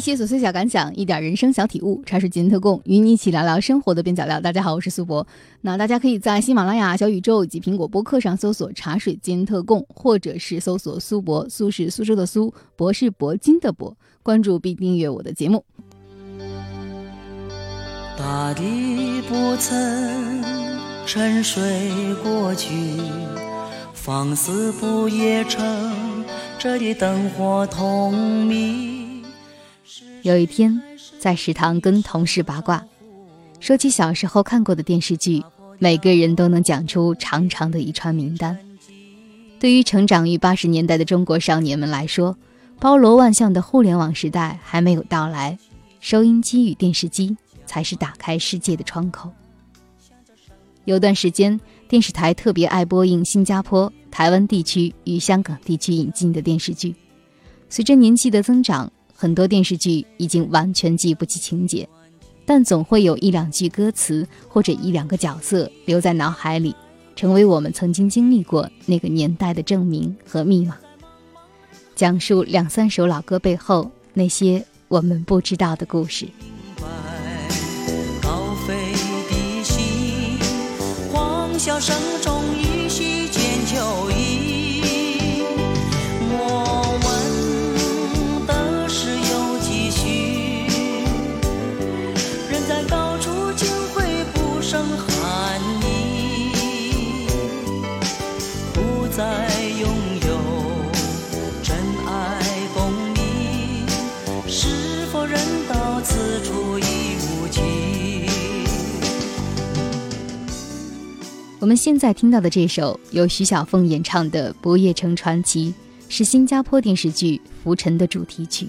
一些琐碎小感想，一点人生小体悟，茶水间特供，与你一起聊聊生活的边角料。大家好，我是苏博。那大家可以在喜马拉雅、小宇宙以及苹果播客上搜索“茶水间特供”，或者是搜索“苏博”，苏是苏州的苏，博是铂金的博。关注并订阅我的节目。大地不曾沉睡过去，放肆不夜城，这里灯火通明。有一天，在食堂跟同事八卦，说起小时候看过的电视剧，每个人都能讲出长长的一串名单。对于成长于八十年代的中国少年们来说，包罗万象的互联网时代还没有到来，收音机与电视机才是打开世界的窗口。有段时间，电视台特别爱播映新加坡、台湾地区与香港地区引进的电视剧。随着年纪的增长，很多电视剧已经完全记不起情节，但总会有一两句歌词或者一两个角色留在脑海里，成为我们曾经经历过那个年代的证明和密码。讲述两三首老歌背后那些我们不知道的故事。高飞的心，笑声中我们现在听到的这首由徐小凤演唱的《不夜城传奇》，是新加坡电视剧《浮沉》的主题曲。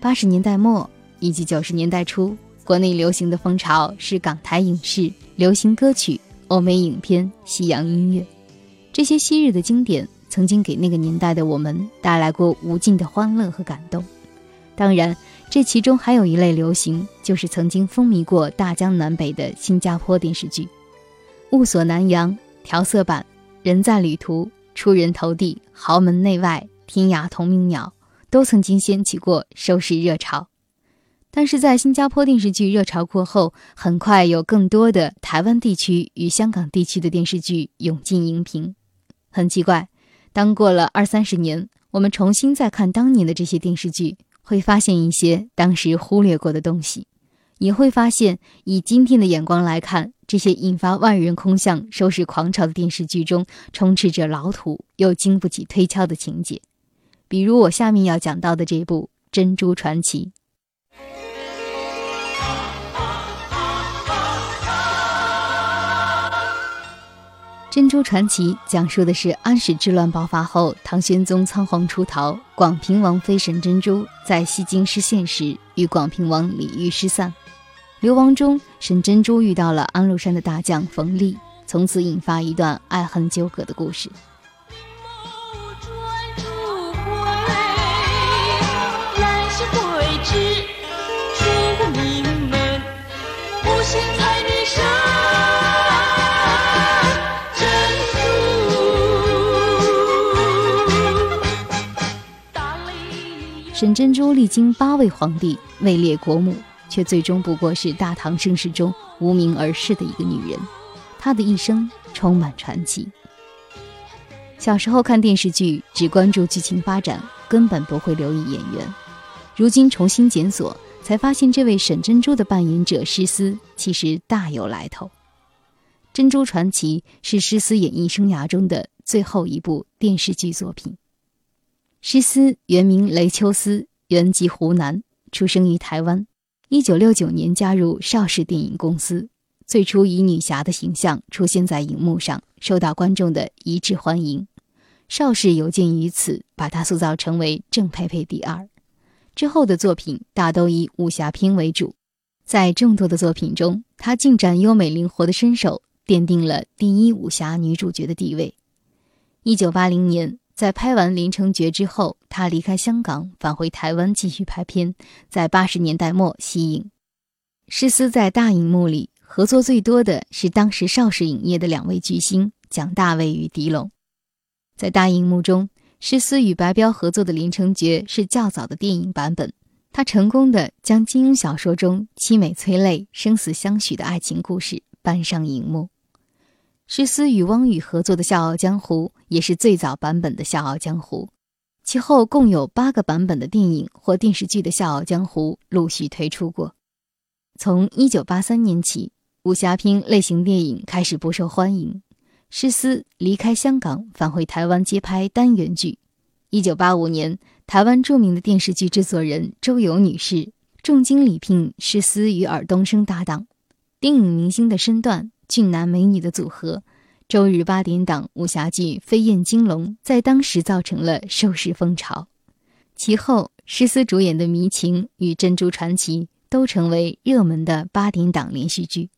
八十年代末以及九十年代初，国内流行的风潮是港台影视、流行歌曲、欧美影片、西洋音乐。这些昔日的经典，曾经给那个年代的我们带来过无尽的欢乐和感动。当然，这其中还有一类流行，就是曾经风靡过大江南北的新加坡电视剧。雾锁南洋、调色板、人在旅途、出人头地、豪门内外、天涯同命鸟，都曾经掀起过收视热潮。但是在新加坡电视剧热潮过后，很快有更多的台湾地区与香港地区的电视剧涌进荧屏。很奇怪，当过了二三十年，我们重新再看当年的这些电视剧，会发现一些当时忽略过的东西，也会发现以今天的眼光来看。这些引发万人空巷、收视狂潮的电视剧中，充斥着老土又经不起推敲的情节，比如我下面要讲到的这部《珍珠传奇》。《珍珠传奇》讲述的是安史之乱爆发后，唐玄宗仓皇出逃，广平王妃沈珍珠在西京失陷时，与广平王李煜失散。流亡中，沈珍珠遇到了安禄山的大将冯立，从此引发一段爱恨纠葛的故事。沈珍珠历经八位皇帝，位列国母。却最终不过是大唐盛世中无名而逝的一个女人，她的一生充满传奇。小时候看电视剧只关注剧情发展，根本不会留意演员。如今重新检索，才发现这位沈珍珠的扮演者诗思其实大有来头。《珍珠传奇》是诗思演艺生涯中的最后一部电视剧作品。诗思原名雷秋思，原籍湖南，出生于台湾。一九六九年加入邵氏电影公司，最初以女侠的形象出现在荧幕上，受到观众的一致欢迎。邵氏有鉴于此，把她塑造成为郑佩佩第二。之后的作品大都以武侠片为主，在众多的作品中，她尽展优美灵活的身手，奠定了第一武侠女主角的地位。一九八零年。在拍完《林成觉》之后，他离开香港，返回台湾继续拍片。在八十年代末息影。施思在大荧幕里合作最多的是当时邵氏影业的两位巨星蒋大为与狄龙。在大荧幕中，施思与白彪合作的《林成觉》是较早的电影版本，他成功的将金庸小说中凄美催泪、生死相许的爱情故事搬上荧幕。施思与汪宇合作的《笑傲江湖》也是最早版本的《笑傲江湖》，其后共有八个版本的电影或电视剧的《笑傲江湖》陆续推出过。从1983年起，武侠片类型电影开始不受欢迎，施思离开香港，返回台湾接拍单元剧。1985年，台湾著名的电视剧制作人周游女士重金礼聘施思与尔冬升搭档，电影明星的身段。俊男美女的组合，周日八点档武侠剧《飞燕金龙》在当时造成了收视风潮。其后，施思主演的《迷情》与《珍珠传奇》都成为热门的八点档连续剧。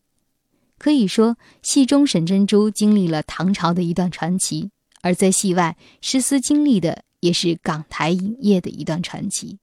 可以说，戏中沈珍珠经历了唐朝的一段传奇，而在戏外，施思经历的也是港台影业的一段传奇。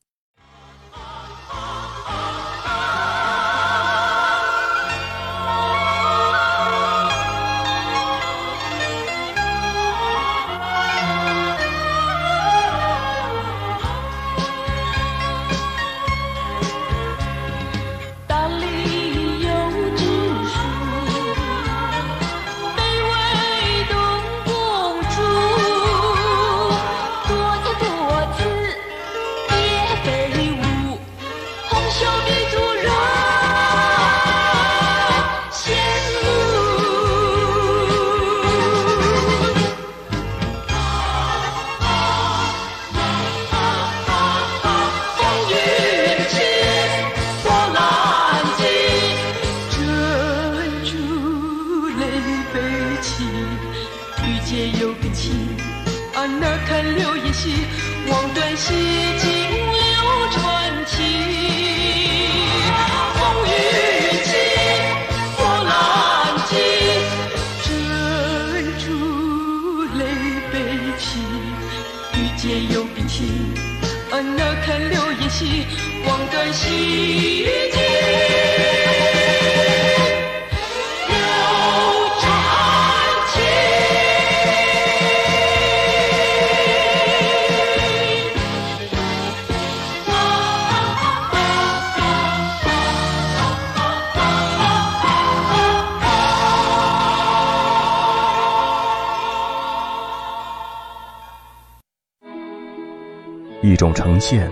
一种呈现。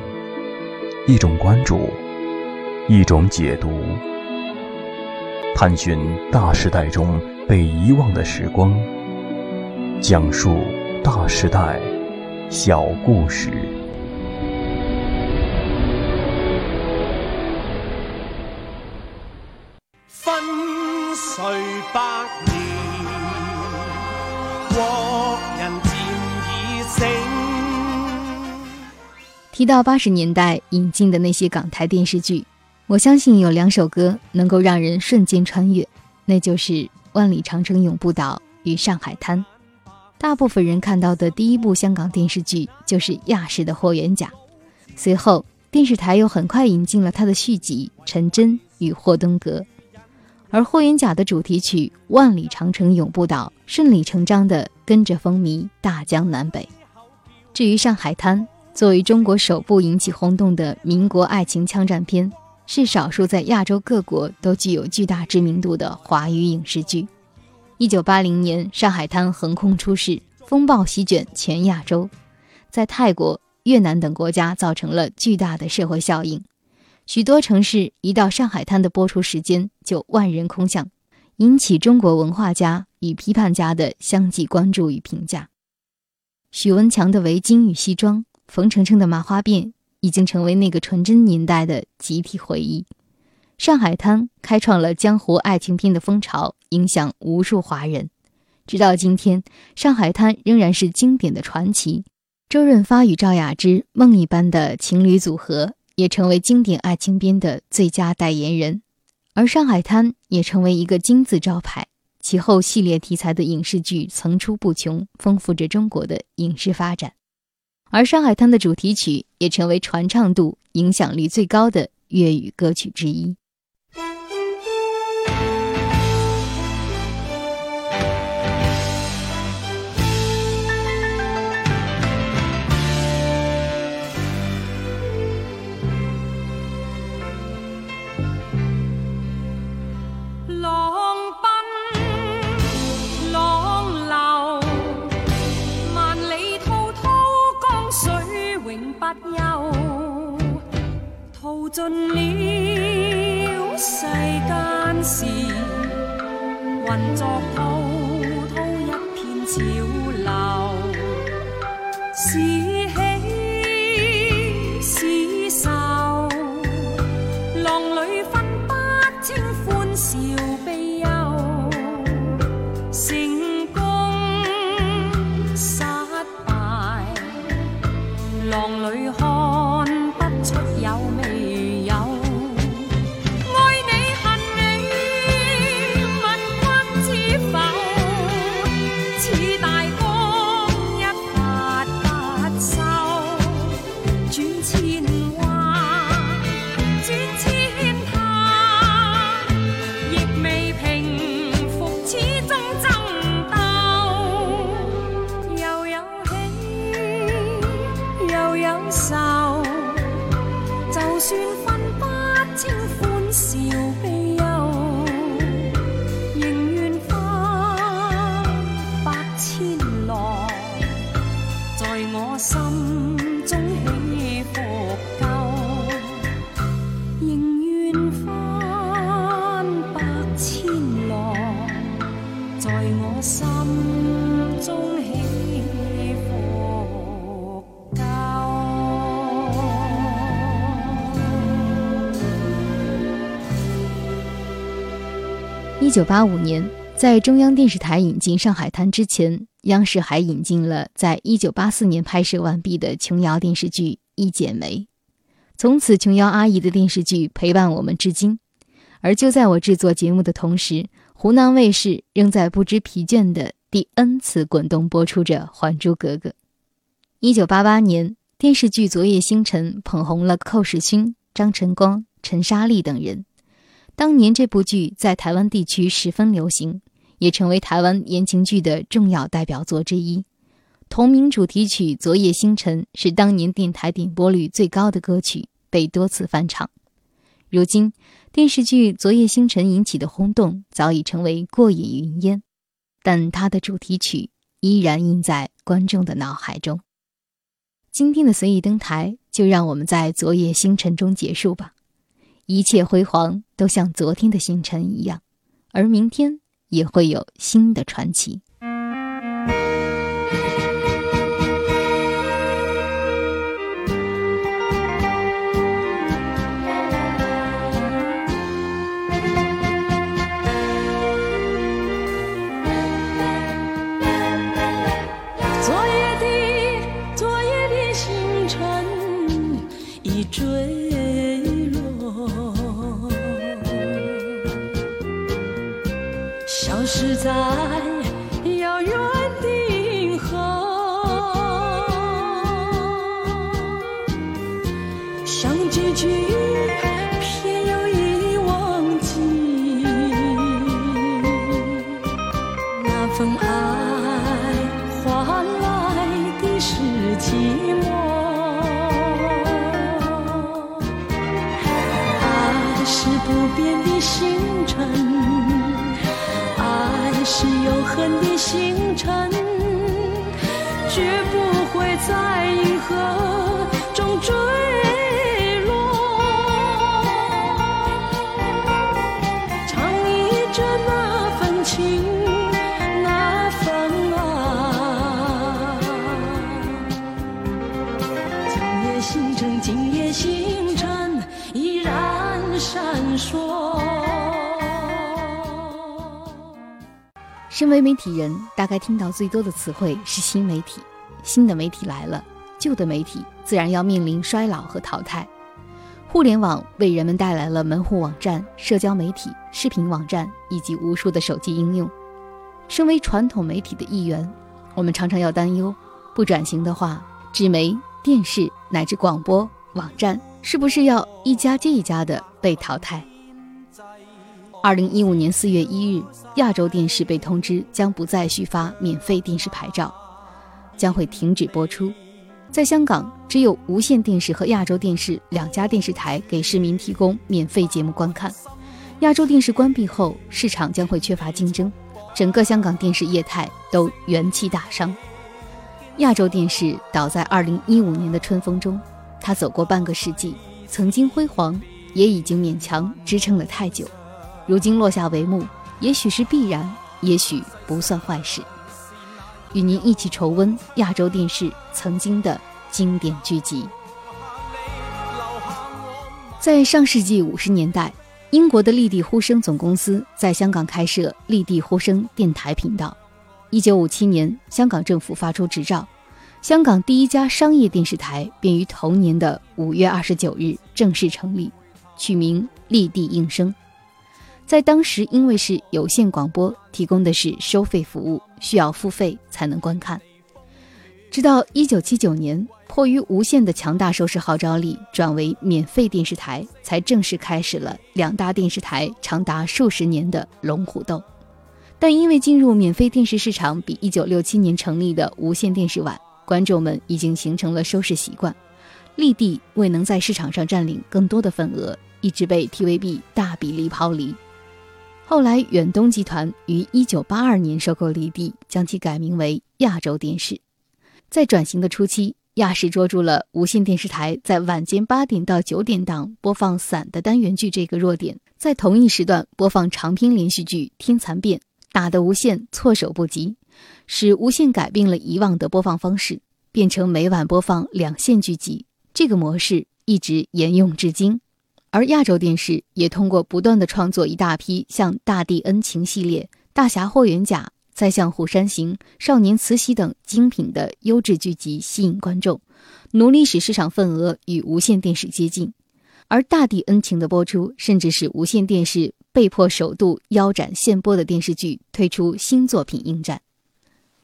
一种关注，一种解读，探寻大时代中被遗忘的时光，讲述大时代小故事。提到八十年代引进的那些港台电视剧，我相信有两首歌能够让人瞬间穿越，那就是《万里长城永不倒》与《上海滩》。大部分人看到的第一部香港电视剧就是亚视的《霍元甲》，随后电视台又很快引进了他的续集《陈真与霍东阁》，而《霍元甲》的主题曲《万里长城永不倒》顺理成章地跟着风靡大江南北。至于《上海滩》，作为中国首部引起轰动的民国爱情枪战片，是少数在亚洲各国都具有巨大知名度的华语影视剧。一九八零年，《上海滩》横空出世，风暴席卷全亚洲，在泰国、越南等国家造成了巨大的社会效应。许多城市一到《上海滩》的播出时间就万人空巷，引起中国文化家与批判家的相继关注与评价。许文强的围巾与西装。冯程程的麻花辫已经成为那个纯真年代的集体回忆，《上海滩》开创了江湖爱情片的风潮，影响无数华人。直到今天，《上海滩》仍然是经典的传奇。周润发与赵雅芝梦一般的情侣组合，也成为经典爱情片的最佳代言人。而《上海滩》也成为一个金字招牌，其后系列题材的影视剧层出不穷，丰富着中国的影视发展。而《上海滩》的主题曲也成为传唱度、影响力最高的粤语歌曲之一。尽了世间事，混作滔滔一片潮流，在我心中起伏夠，仍願翻百千浪，在我心中起伏夠。一九八五年，在中央电视台引进《上海滩》之前，央视还引进了在一九八四年拍摄完毕的琼瑶电视剧《一剪梅》。从此，琼瑶阿姨的电视剧陪伴我们至今。而就在我制作节目的同时，湖南卫视仍在不知疲倦的第 N 次滚动播出着《还珠格格》。一九八八年，电视剧《昨夜星辰》捧红了寇世勋、张晨光、陈莎莉等人。当年这部剧在台湾地区十分流行，也成为台湾言情剧的重要代表作之一。同名主题曲《昨夜星辰》是当年电台点播率最高的歌曲，被多次翻唱。如今，电视剧《昨夜星辰》引起的轰动早已成为过眼云烟，但它的主题曲依然印在观众的脑海中。今天的随意登台，就让我们在《昨夜星辰》中结束吧。一切辉煌都像昨天的星辰一样，而明天也会有新的传奇。desire. 河中坠落。唱一着那份情，那份爱。今夜星辰，今夜星辰依然闪烁。身为媒体人，大概听到最多的词汇是新媒体。新的媒体来了，旧的媒体自然要面临衰老和淘汰。互联网为人们带来了门户网站、社交媒体、视频网站以及无数的手机应用。身为传统媒体的一员，我们常常要担忧，不转型的话，纸媒、电视乃至广播、网站是不是要一家接一家的被淘汰？二零一五年四月一日，亚洲电视被通知将不再续发免费电视牌照，将会停止播出。在香港，只有无线电视和亚洲电视两家电视台给市民提供免费节目观看。亚洲电视关闭后，市场将会缺乏竞争，整个香港电视业态都元气大伤。亚洲电视倒在二零一五年的春风中，它走过半个世纪，曾经辉煌，也已经勉强支撑了太久，如今落下帷幕，也许是必然，也许不算坏事。与您一起重温亚洲电视曾经的经典剧集。在上世纪五十年代，英国的立地呼声总公司在香港开设立地呼声电台频道。一九五七年，香港政府发出执照，香港第一家商业电视台便于同年的五月二十九日正式成立，取名立地应声。在当时，因为是有线广播，提供的是收费服务，需要付费才能观看。直到一九七九年，迫于无线的强大收视号召力，转为免费电视台，才正式开始了两大电视台长达数十年的龙虎斗。但因为进入免费电视市场比一九六七年成立的无线电视晚，观众们已经形成了收视习惯，立地未能在市场上占领更多的份额，一直被 TVB 大比例抛离。后来，远东集团于一九八二年收购立地，将其改名为亚洲电视。在转型的初期，亚视捉住了无线电视台在晚间八点到九点档播放散的单元剧这个弱点，在同一时段播放长篇连续剧《天蚕变》，打得无线措手不及，使无线改变了以往的播放方式，变成每晚播放两线剧集。这个模式一直沿用至今。而亚洲电视也通过不断的创作一大批像《大地恩情》系列、《大侠霍元甲》。再像《虎山行》《少年慈禧》等精品的优质剧集吸引观众，努力使市场份额与无线电视接近。而《大地恩情》的播出，甚至使无线电视被迫首度腰斩现播的电视剧，推出新作品应战。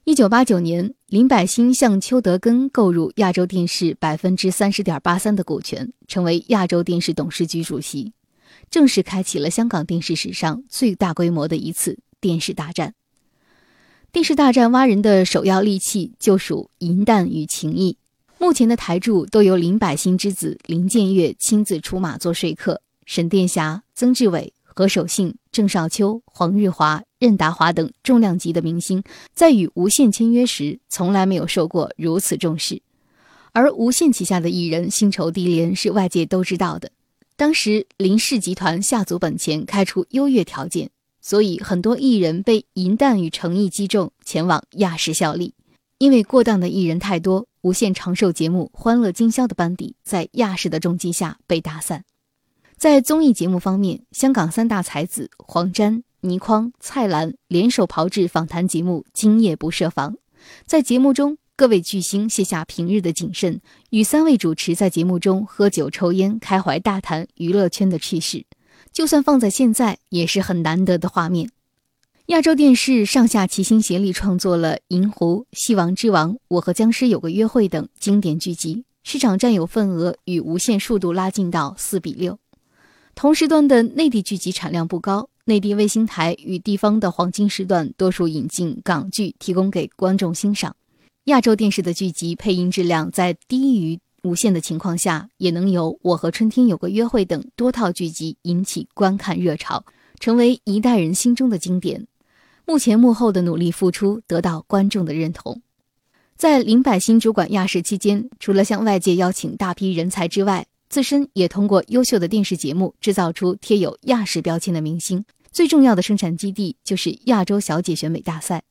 一九八九年，林百欣向邱德根购入亚洲电视百分之三十点八三的股权，成为亚洲电视董事局主席，正式开启了香港电视史上最大规模的一次电视大战。电视大战挖人的首要利器就属银弹与情谊。目前的台柱都由林百欣之子林建岳亲自出马做说客。沈殿霞、曾志伟、何守信、郑少秋、黄日华、任达华等重量级的明星，在与无线签约时，从来没有受过如此重视。而无线旗下的艺人薪酬低廉是外界都知道的。当时林氏集团下足本钱开出优越条件。所以，很多艺人被银弹与诚意击中，前往亚视效力。因为过当的艺人太多，无线长寿节目《欢乐今宵》的班底在亚视的重击下被打散。在综艺节目方面，香港三大才子黄沾、倪匡、蔡澜联手炮制访谈节目《今夜不设防》。在节目中，各位巨星卸下平日的谨慎，与三位主持在节目中喝酒抽烟，开怀大谈娱乐圈的趣事。就算放在现在，也是很难得的画面。亚洲电视上下齐心协力创作了《银狐》《戏王之王》《我和僵尸有个约会》等经典剧集，市场占有份额与无线数度拉近到四比六。同时段的内地剧集产量不高，内地卫星台与地方的黄金时段多数引进港剧，提供给观众欣赏。亚洲电视的剧集配音质量在低于。无线的情况下，也能有《我和春天有个约会》等多套剧集引起观看热潮，成为一代人心中的经典。幕前幕后的努力付出得到观众的认同。在林百欣主管亚视期间，除了向外界邀请大批人才之外，自身也通过优秀的电视节目制造出贴有亚视标签的明星。最重要的生产基地就是亚洲小姐选美大赛。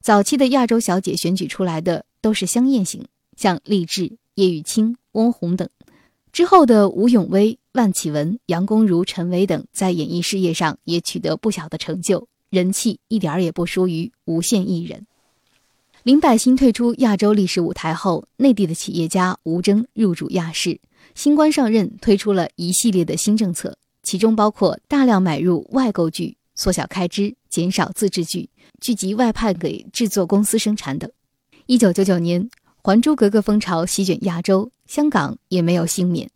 早期的亚洲小姐选举出来的都是香艳型，像励志。叶玉卿、翁虹等，之后的吴永威、万绮雯、杨恭如、陈伟等，在演艺事业上也取得不小的成就，人气一点儿也不输于无线艺人。林百欣退出亚洲历史舞台后，内地的企业家吴峥入主亚视，新官上任，推出了一系列的新政策，其中包括大量买入外购剧、缩小开支、减少自制剧、剧集外派给制作公司生产等。一九九九年。《还珠格格》风潮席卷亚洲，香港也没有幸免。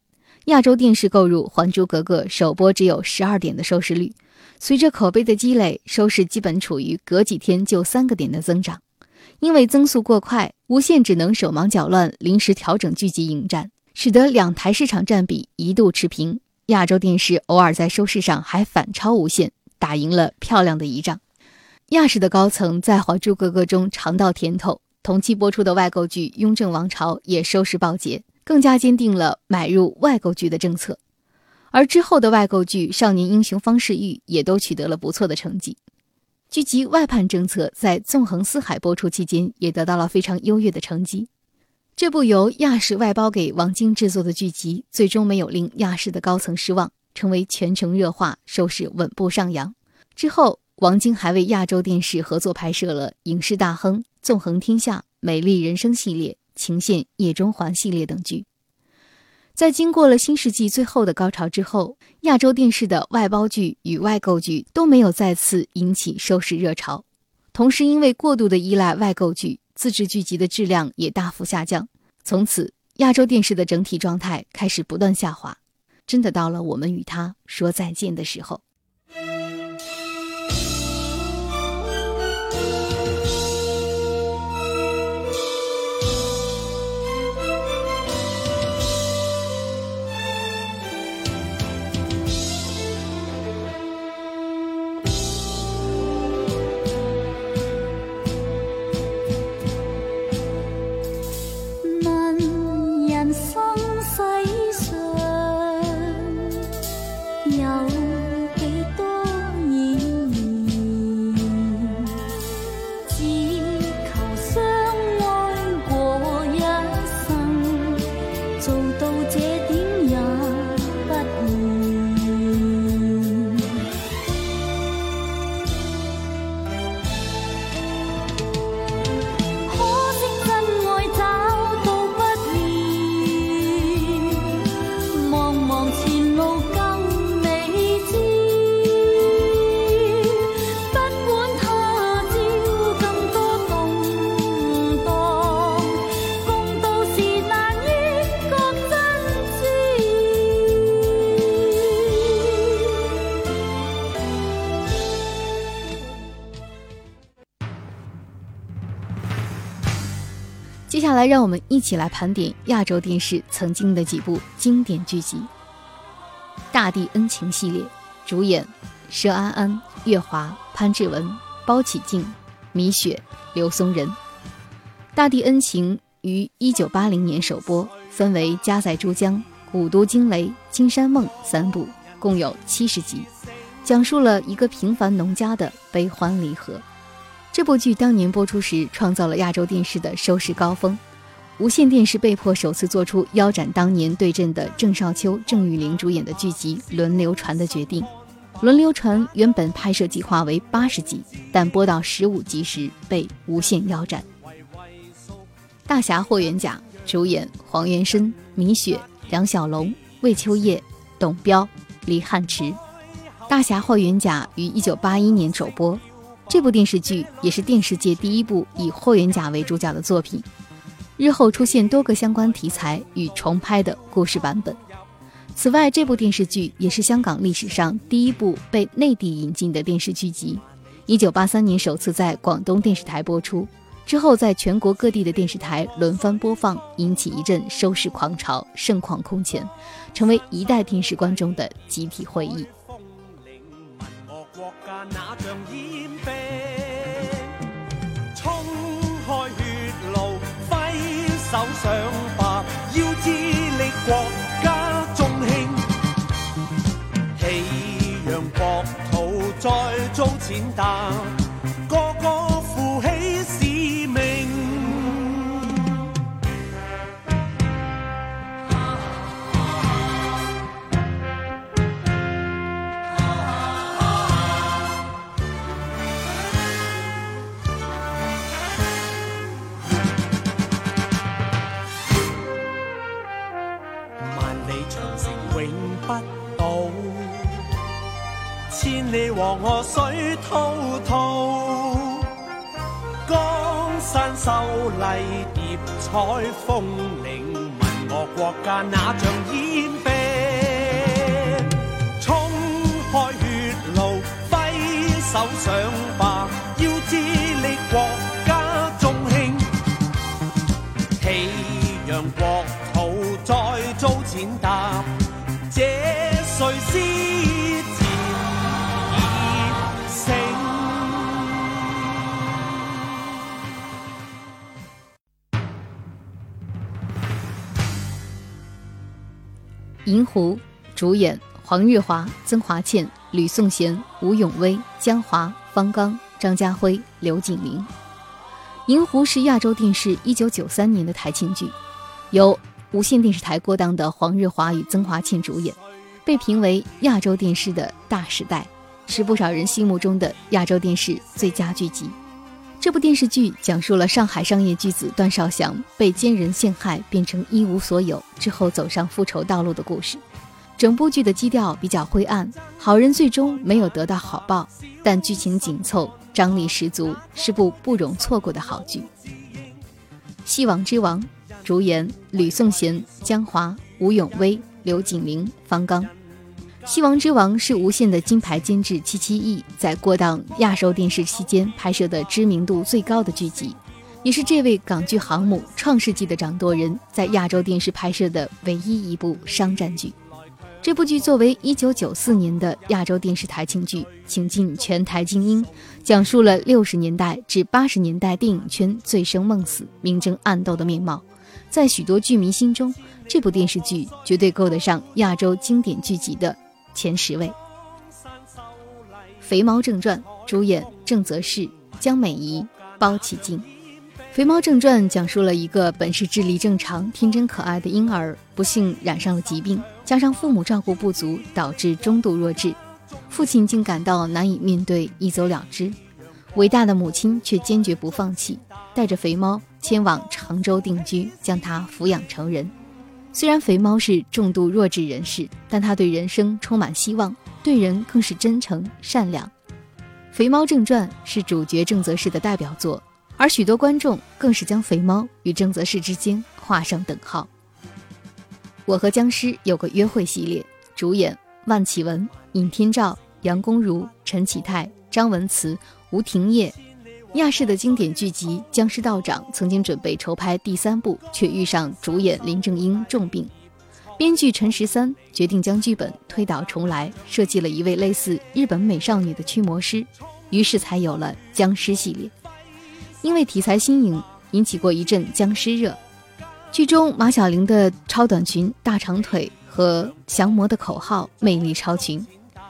亚洲电视购入《还珠格格》首播只有十二点的收视率，随着口碑的积累，收视基本处于隔几天就三个点的增长。因为增速过快，无线只能手忙脚乱，临时调整剧集迎战，使得两台市场占比一度持平。亚洲电视偶尔在收视上还反超无线，打赢了漂亮的一仗。亚视的高层在《还珠格格》中尝到甜头。同期播出的外购剧《雍正王朝》也收视暴捷，更加坚定了买入外购剧的政策。而之后的外购剧《少年英雄方世玉》也都取得了不错的成绩。剧集外判政策在纵横四海播出期间，也得到了非常优越的成绩。这部由亚视外包给王晶制作的剧集，最终没有令亚视的高层失望，成为全程热话，收视稳步上扬。之后，王晶还为亚洲电视合作拍摄了《影视大亨》《纵横天下》《美丽人生》系列、《情陷夜中环》系列等剧。在经过了新世纪最后的高潮之后，亚洲电视的外包剧与外购剧都没有再次引起收视热潮。同时，因为过度的依赖外购剧，自制剧集的质量也大幅下降。从此，亚洲电视的整体状态开始不断下滑，真的到了我们与他说再见的时候。来，让我们一起来盘点亚洲电视曾经的几部经典剧集。《大地恩情》系列，主演佘安安、岳华、潘志文、包启静、米雪、刘松仁。《大地恩情》于一九八零年首播，分为《家在珠江》《古都惊雷》《金山梦》三部，共有七十集，讲述了一个平凡农家的悲欢离合。这部剧当年播出时，创造了亚洲电视的收视高峰。无线电视被迫首次做出腰斩当年对阵的郑少秋、郑裕玲主演的剧集《轮流传》的决定。《轮流传》原本拍摄计划为八十集，但播到十五集时被无限腰斩。《大侠霍元甲》主演黄元申、米雪、梁小龙、魏秋业、董彪、李汉池。《大侠霍元甲》于一九八一年首播。这部电视剧也是电视界第一部以霍元甲为主角的作品，日后出现多个相关题材与重拍的故事版本。此外，这部电视剧也是香港历史上第一部被内地引进的电视剧集。一九八三年首次在广东电视台播出，之后在全国各地的电视台轮番播放，引起一阵收视狂潮，盛况空前，成为一代电视观众的集体回忆。让国土再遭践踏。黄河水滔滔，江山秀丽叠彩峰岭，问我国家哪像烟兵？冲开血路，挥手上银狐》，主演黄日华、曾华倩、吕颂贤、吴永威、江华、方刚、张家辉、刘景玲。《银狐》是亚洲电视1993年的台庆剧，由无线电视台过档的黄日华与曾华倩主演，被评为亚洲电视的大时代，是不少人心目中的亚洲电视最佳剧集。这部电视剧讲述了上海商业巨子段少祥被奸人陷害，变成一无所有之后走上复仇道路的故事。整部剧的基调比较灰暗，好人最终没有得到好报，但剧情紧凑，张力十足，是部不容错过的好剧。《戏王之王》，主演吕颂贤、江华、吴永威、刘景玲、方刚。《西王之王》是无线的金牌监制戚其义在过档亚洲电视期间拍摄的知名度最高的剧集，也是这位港剧航母创世纪的掌舵人在亚洲电视拍摄的唯一一部商战剧。这部剧作为1994年的亚洲电视台庆剧，请进全台精英，讲述了60年代至80年代电影圈醉生梦死、明争暗斗的面貌。在许多剧迷心中，这部电视剧绝对够得上亚洲经典剧集的。前十位，《肥猫正传》主演郑则仕、江美仪、包启静。《肥猫正传》讲述了一个本是智力正常、天真可爱的婴儿，不幸染上了疾病，加上父母照顾不足，导致中度弱智，父亲竟感到难以面对，一走了之。伟大的母亲却坚决不放弃，带着肥猫前往常州定居，将它抚养成人。虽然肥猫是重度弱智人士，但他对人生充满希望，对人更是真诚善良。《肥猫正传》是主角郑则仕的代表作，而许多观众更是将肥猫与郑则仕之间画上等号。我和僵尸有个约会系列，主演万绮雯、尹天照、杨恭如、陈启泰、张文慈、吴廷烨。亚视的经典剧集《僵尸道长》曾经准备筹拍第三部，却遇上主演林正英重病，编剧陈十三决定将剧本推倒重来，设计了一位类似日本美少女的驱魔师，于是才有了僵尸系列。因为题材新颖，引起过一阵僵尸热。剧中马小玲的超短裙、大长腿和降魔的口号魅力超群。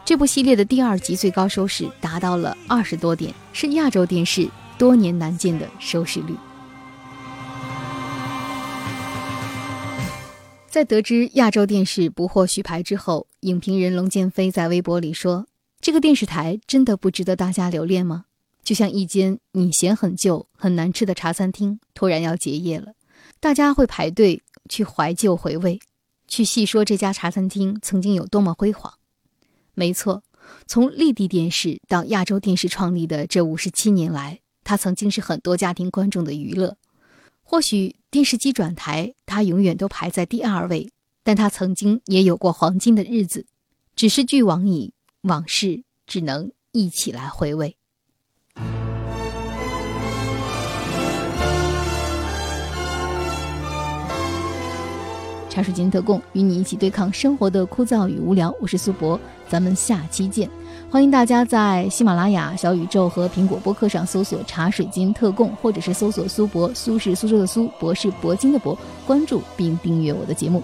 这部系列的第二集最高收视达到了二十多点，是亚洲电视多年难见的收视率。在得知亚洲电视不获续牌之后，影评人龙建飞在微博里说：“这个电视台真的不值得大家留恋吗？就像一间你嫌很旧、很难吃的茶餐厅突然要结业了，大家会排队去怀旧回味，去细说这家茶餐厅曾经有多么辉煌。”没错，从立地电视到亚洲电视创立的这五十七年来，它曾经是很多家庭观众的娱乐。或许电视机转台，它永远都排在第二位，但它曾经也有过黄金的日子。只是俱往矣，往事只能一起来回味。茶水间特供，与你一起对抗生活的枯燥与无聊。我是苏博，咱们下期见。欢迎大家在喜马拉雅、小宇宙和苹果播客上搜索“茶水晶特供”，或者是搜索“苏博”，苏是苏州的苏，博是铂金的博，关注并订阅我的节目。